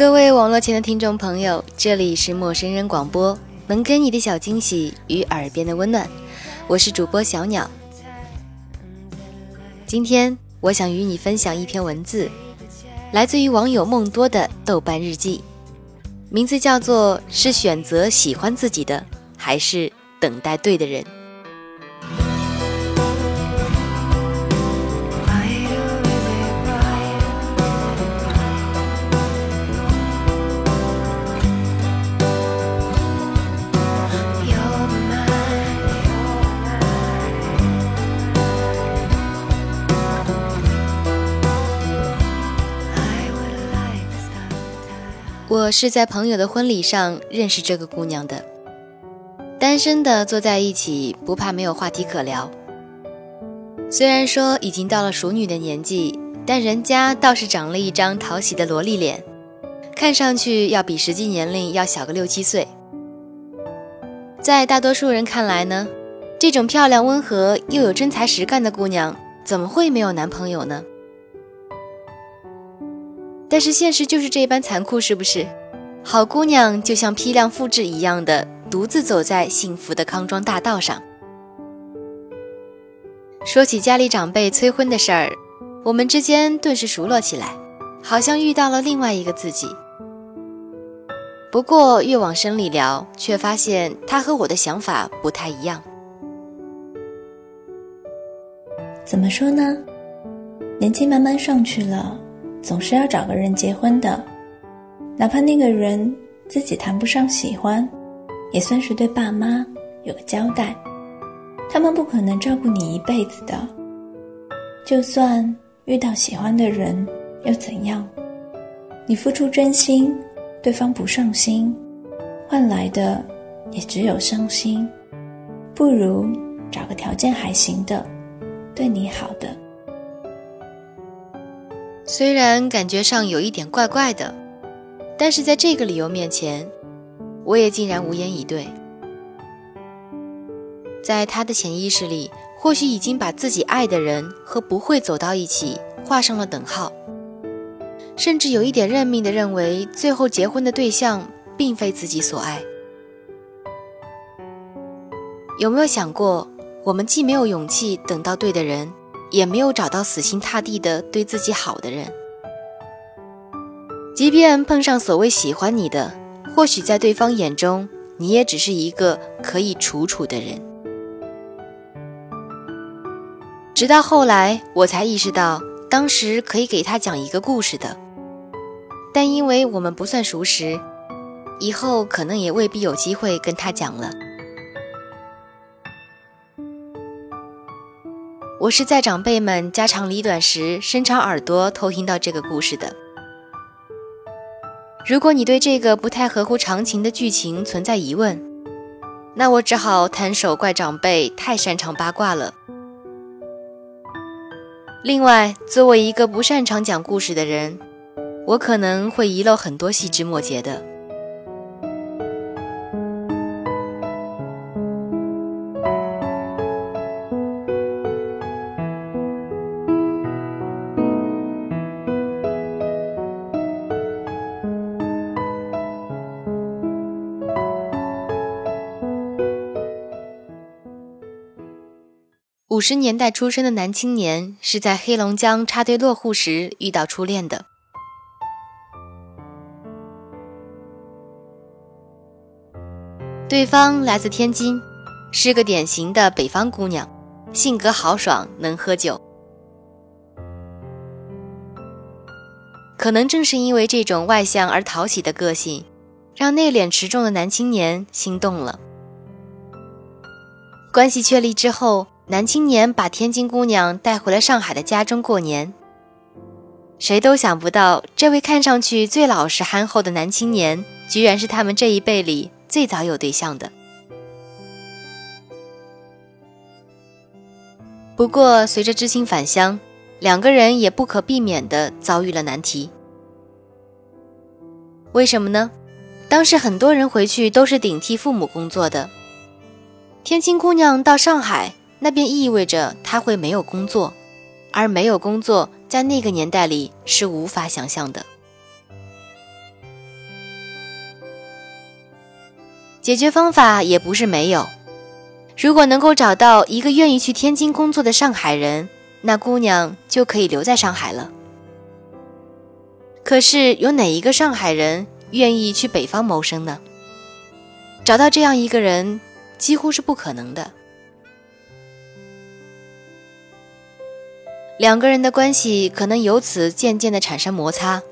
各位网络前的听众朋友，这里是陌生人广播，能给你的小惊喜与耳边的温暖，我是主播小鸟。今天我想与你分享一篇文字，来自于网友梦多的豆瓣日记，名字叫做《是选择喜欢自己的，还是等待对的人》。我是在朋友的婚礼上认识这个姑娘的，单身的坐在一起，不怕没有话题可聊。虽然说已经到了熟女的年纪，但人家倒是长了一张讨喜的萝莉脸，看上去要比实际年龄要小个六七岁。在大多数人看来呢，这种漂亮、温和又有真才实干的姑娘，怎么会没有男朋友呢？但是现实就是这般残酷，是不是？好姑娘就像批量复制一样的，独自走在幸福的康庄大道上。说起家里长辈催婚的事儿，我们之间顿时熟络起来，好像遇到了另外一个自己。不过越往深里聊，却发现他和我的想法不太一样。怎么说呢？年纪慢慢上去了。总是要找个人结婚的，哪怕那个人自己谈不上喜欢，也算是对爸妈有个交代。他们不可能照顾你一辈子的，就算遇到喜欢的人又怎样？你付出真心，对方不上心，换来的也只有伤心。不如找个条件还行的，对你好的。虽然感觉上有一点怪怪的，但是在这个理由面前，我也竟然无言以对。在他的潜意识里，或许已经把自己爱的人和不会走到一起画上了等号，甚至有一点认命的认为，最后结婚的对象并非自己所爱。有没有想过，我们既没有勇气等到对的人？也没有找到死心塌地的对自己好的人，即便碰上所谓喜欢你的，或许在对方眼中，你也只是一个可以处处的人。直到后来，我才意识到，当时可以给他讲一个故事的，但因为我们不算熟识，以后可能也未必有机会跟他讲了。我是在长辈们家长里短时伸长耳朵偷听到这个故事的。如果你对这个不太合乎常情的剧情存在疑问，那我只好摊手怪长辈太擅长八卦了。另外，作为一个不擅长讲故事的人，我可能会遗漏很多细枝末节的。五十年代出生的男青年是在黑龙江插队落户时遇到初恋的。对方来自天津，是个典型的北方姑娘，性格豪爽，能喝酒。可能正是因为这种外向而讨喜的个性，让内敛持重的男青年心动了。关系确立之后。男青年把天津姑娘带回了上海的家中过年。谁都想不到，这位看上去最老实憨厚的男青年，居然是他们这一辈里最早有对象的。不过，随着知青返乡，两个人也不可避免地遭遇了难题。为什么呢？当时很多人回去都是顶替父母工作的，天津姑娘到上海。那便意味着他会没有工作而没有工作在那个年代里是无法想象的。解决方法也不是没有。如果能够找到一个愿意去天津工作的上海人那姑娘就可以留在上海了。可是有哪一个上海人愿意去北方谋生呢？找到这样一个人几乎是不可能的。两个人的关系可能由此渐渐的产生摩擦，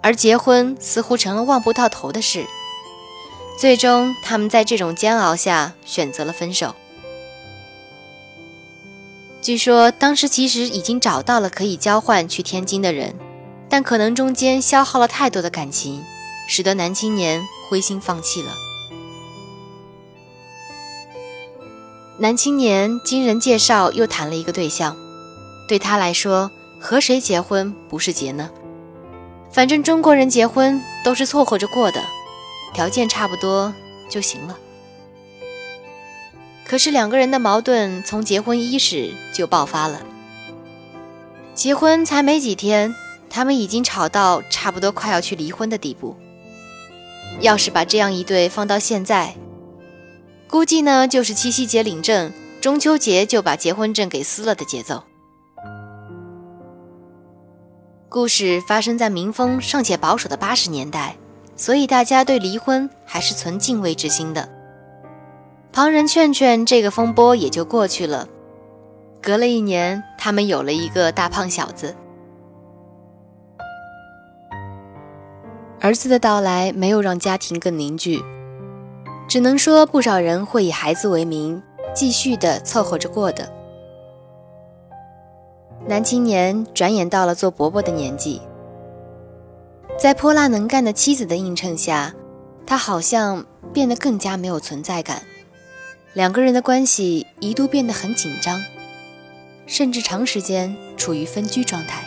而结婚似乎成了望不到头的事。最终，他们在这种煎熬下选择了分手。据说当时其实已经找到了可以交换去天津的人，但可能中间消耗了太多的感情，使得男青年灰心放弃了。男青年经人介绍又谈了一个对象。对他来说，和谁结婚不是结呢？反正中国人结婚都是凑合着过的，条件差不多就行了。可是两个人的矛盾从结婚伊始就爆发了。结婚才没几天，他们已经吵到差不多快要去离婚的地步。要是把这样一对放到现在，估计呢就是七夕节领证，中秋节就把结婚证给撕了的节奏。故事发生在民风尚且保守的八十年代，所以大家对离婚还是存敬畏之心的。旁人劝劝，这个风波也就过去了。隔了一年，他们有了一个大胖小子。儿子的到来没有让家庭更凝聚，只能说不少人会以孩子为名，继续的凑合着过的。男青年转眼到了做伯伯的年纪，在泼辣能干的妻子的映衬下，他好像变得更加没有存在感。两个人的关系一度变得很紧张，甚至长时间处于分居状态。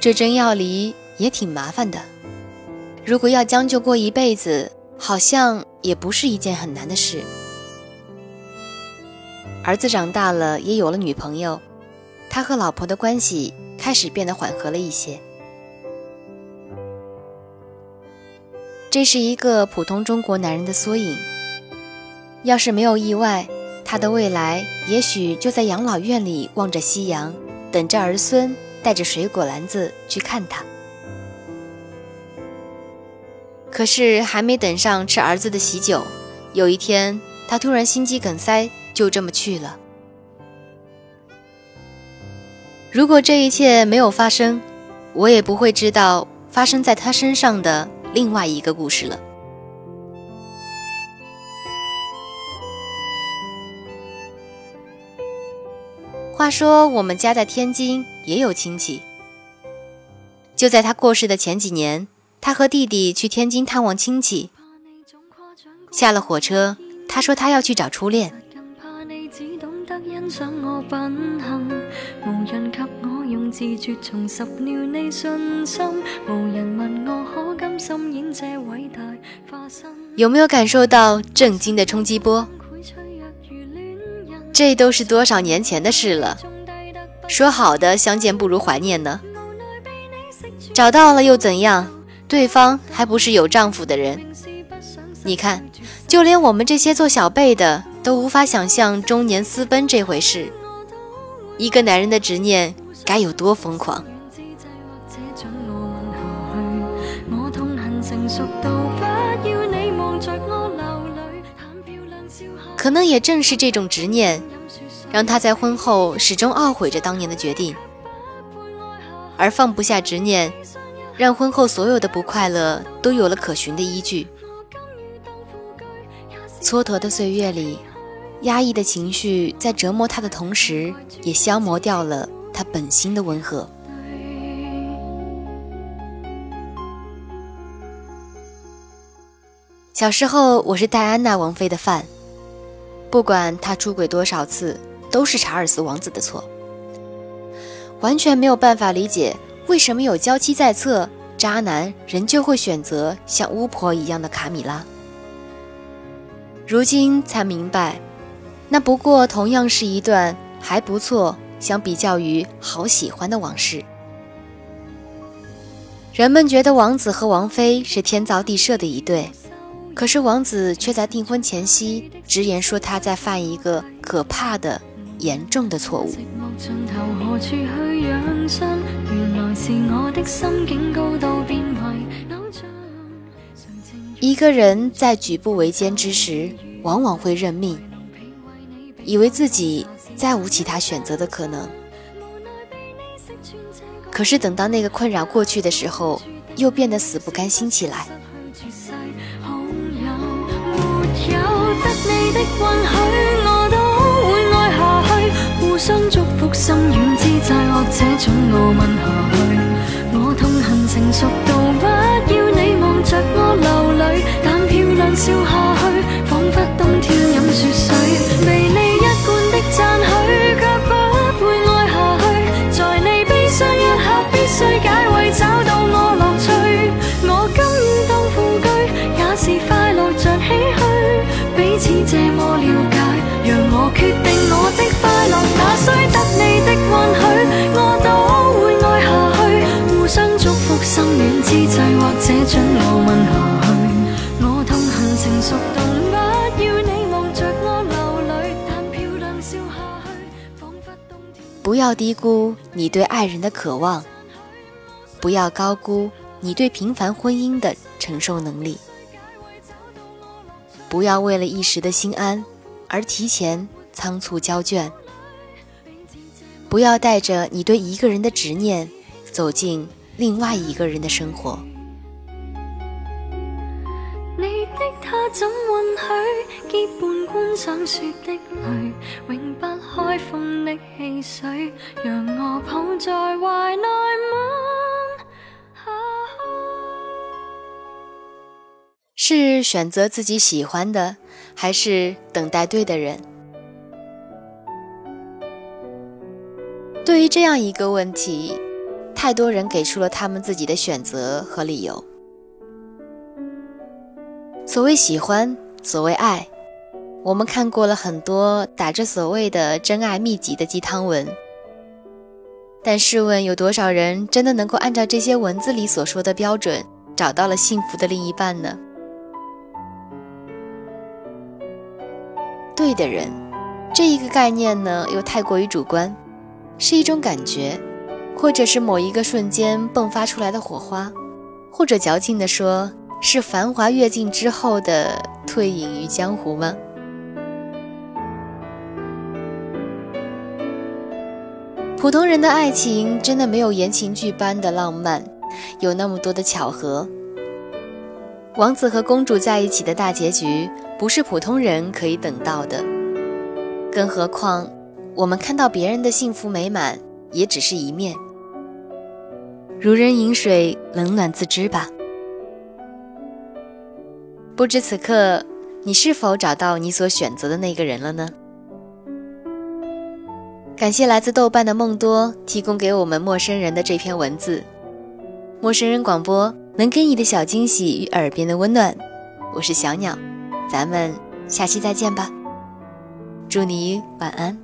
这真要离也挺麻烦的，如果要将就过一辈子，好像也不是一件很难的事。儿子长大了，也有了女朋友，他和老婆的关系开始变得缓和了一些。这是一个普通中国男人的缩影。要是没有意外，他的未来也许就在养老院里望着夕阳，等着儿孙带着水果篮子去看他。可是还没等上吃儿子的喜酒，有一天他突然心肌梗塞。就这么去了。如果这一切没有发生，我也不会知道发生在他身上的另外一个故事了。话说，我们家在天津也有亲戚。就在他过世的前几年，他和弟弟去天津探望亲戚。下了火车，他说他要去找初恋。有没有感受到震惊的冲击波？这都是多少年前的事了。说好的相见不如怀念呢？找到了又怎样？对方还不是有丈夫的人？你看，就连我们这些做小辈的。都无法想象中年私奔这回事，一个男人的执念该有多疯狂？可能也正是这种执念，让他在婚后始终懊悔着当年的决定，而放不下执念，让婚后所有的不快乐都有了可循的依据。蹉跎的岁月里。压抑的情绪在折磨他的同时，也消磨掉了他本心的温和。小时候，我是戴安娜王妃的范，不管他出轨多少次，都是查尔斯王子的错。完全没有办法理解，为什么有娇妻在侧，渣男仍旧会选择像巫婆一样的卡米拉。如今才明白。那不过同样是一段还不错，相比较于好喜欢的往事。人们觉得王子和王妃是天造地设的一对，可是王子却在订婚前夕直言说他在犯一个可怕的、严重的错误。一个人在举步维艰之时，往往会认命，以为自己再无其他选择的可能。可是等到那个困扰过去的时候，又变得死不甘心起来。互相祝福，心软之际，或者准我。痛恨成熟到不要你望着我流泪，但漂亮笑下去，仿佛冬天饮雪水。际，或者准我问下去。我痛恨成熟到不要你望着我流泪，但漂亮笑下去，仿佛冬天。不要低估你对爱人的渴望，不要高估你对平凡婚姻的承受能力，不要为了一时的心安而提前仓促交卷。不要带着你对一个人的执念走进另外一个人的生活。怎允许结伴观赏雪的泪，永不开封的汽水，让我抱在怀内吻下是选择自己喜欢的，还是等待对的人？对于这样一个问题，太多人给出了他们自己的选择和理由。所谓喜欢，所谓爱，我们看过了很多打着所谓的真爱秘籍的鸡汤文，但试问，有多少人真的能够按照这些文字里所说的标准，找到了幸福的另一半呢？对的人，这一个概念呢，又太过于主观。是一种感觉，或者是某一个瞬间迸发出来的火花，或者矫情地说，是繁华阅尽之后的退隐于江湖吗？普通人的爱情真的没有言情剧般的浪漫，有那么多的巧合。王子和公主在一起的大结局，不是普通人可以等到的，更何况。我们看到别人的幸福美满，也只是一面。如人饮水，冷暖自知吧。不知此刻你是否找到你所选择的那个人了呢？感谢来自豆瓣的梦多提供给我们陌生人的这篇文字。陌生人广播能给你的小惊喜与耳边的温暖。我是小鸟，咱们下期再见吧。祝你晚安。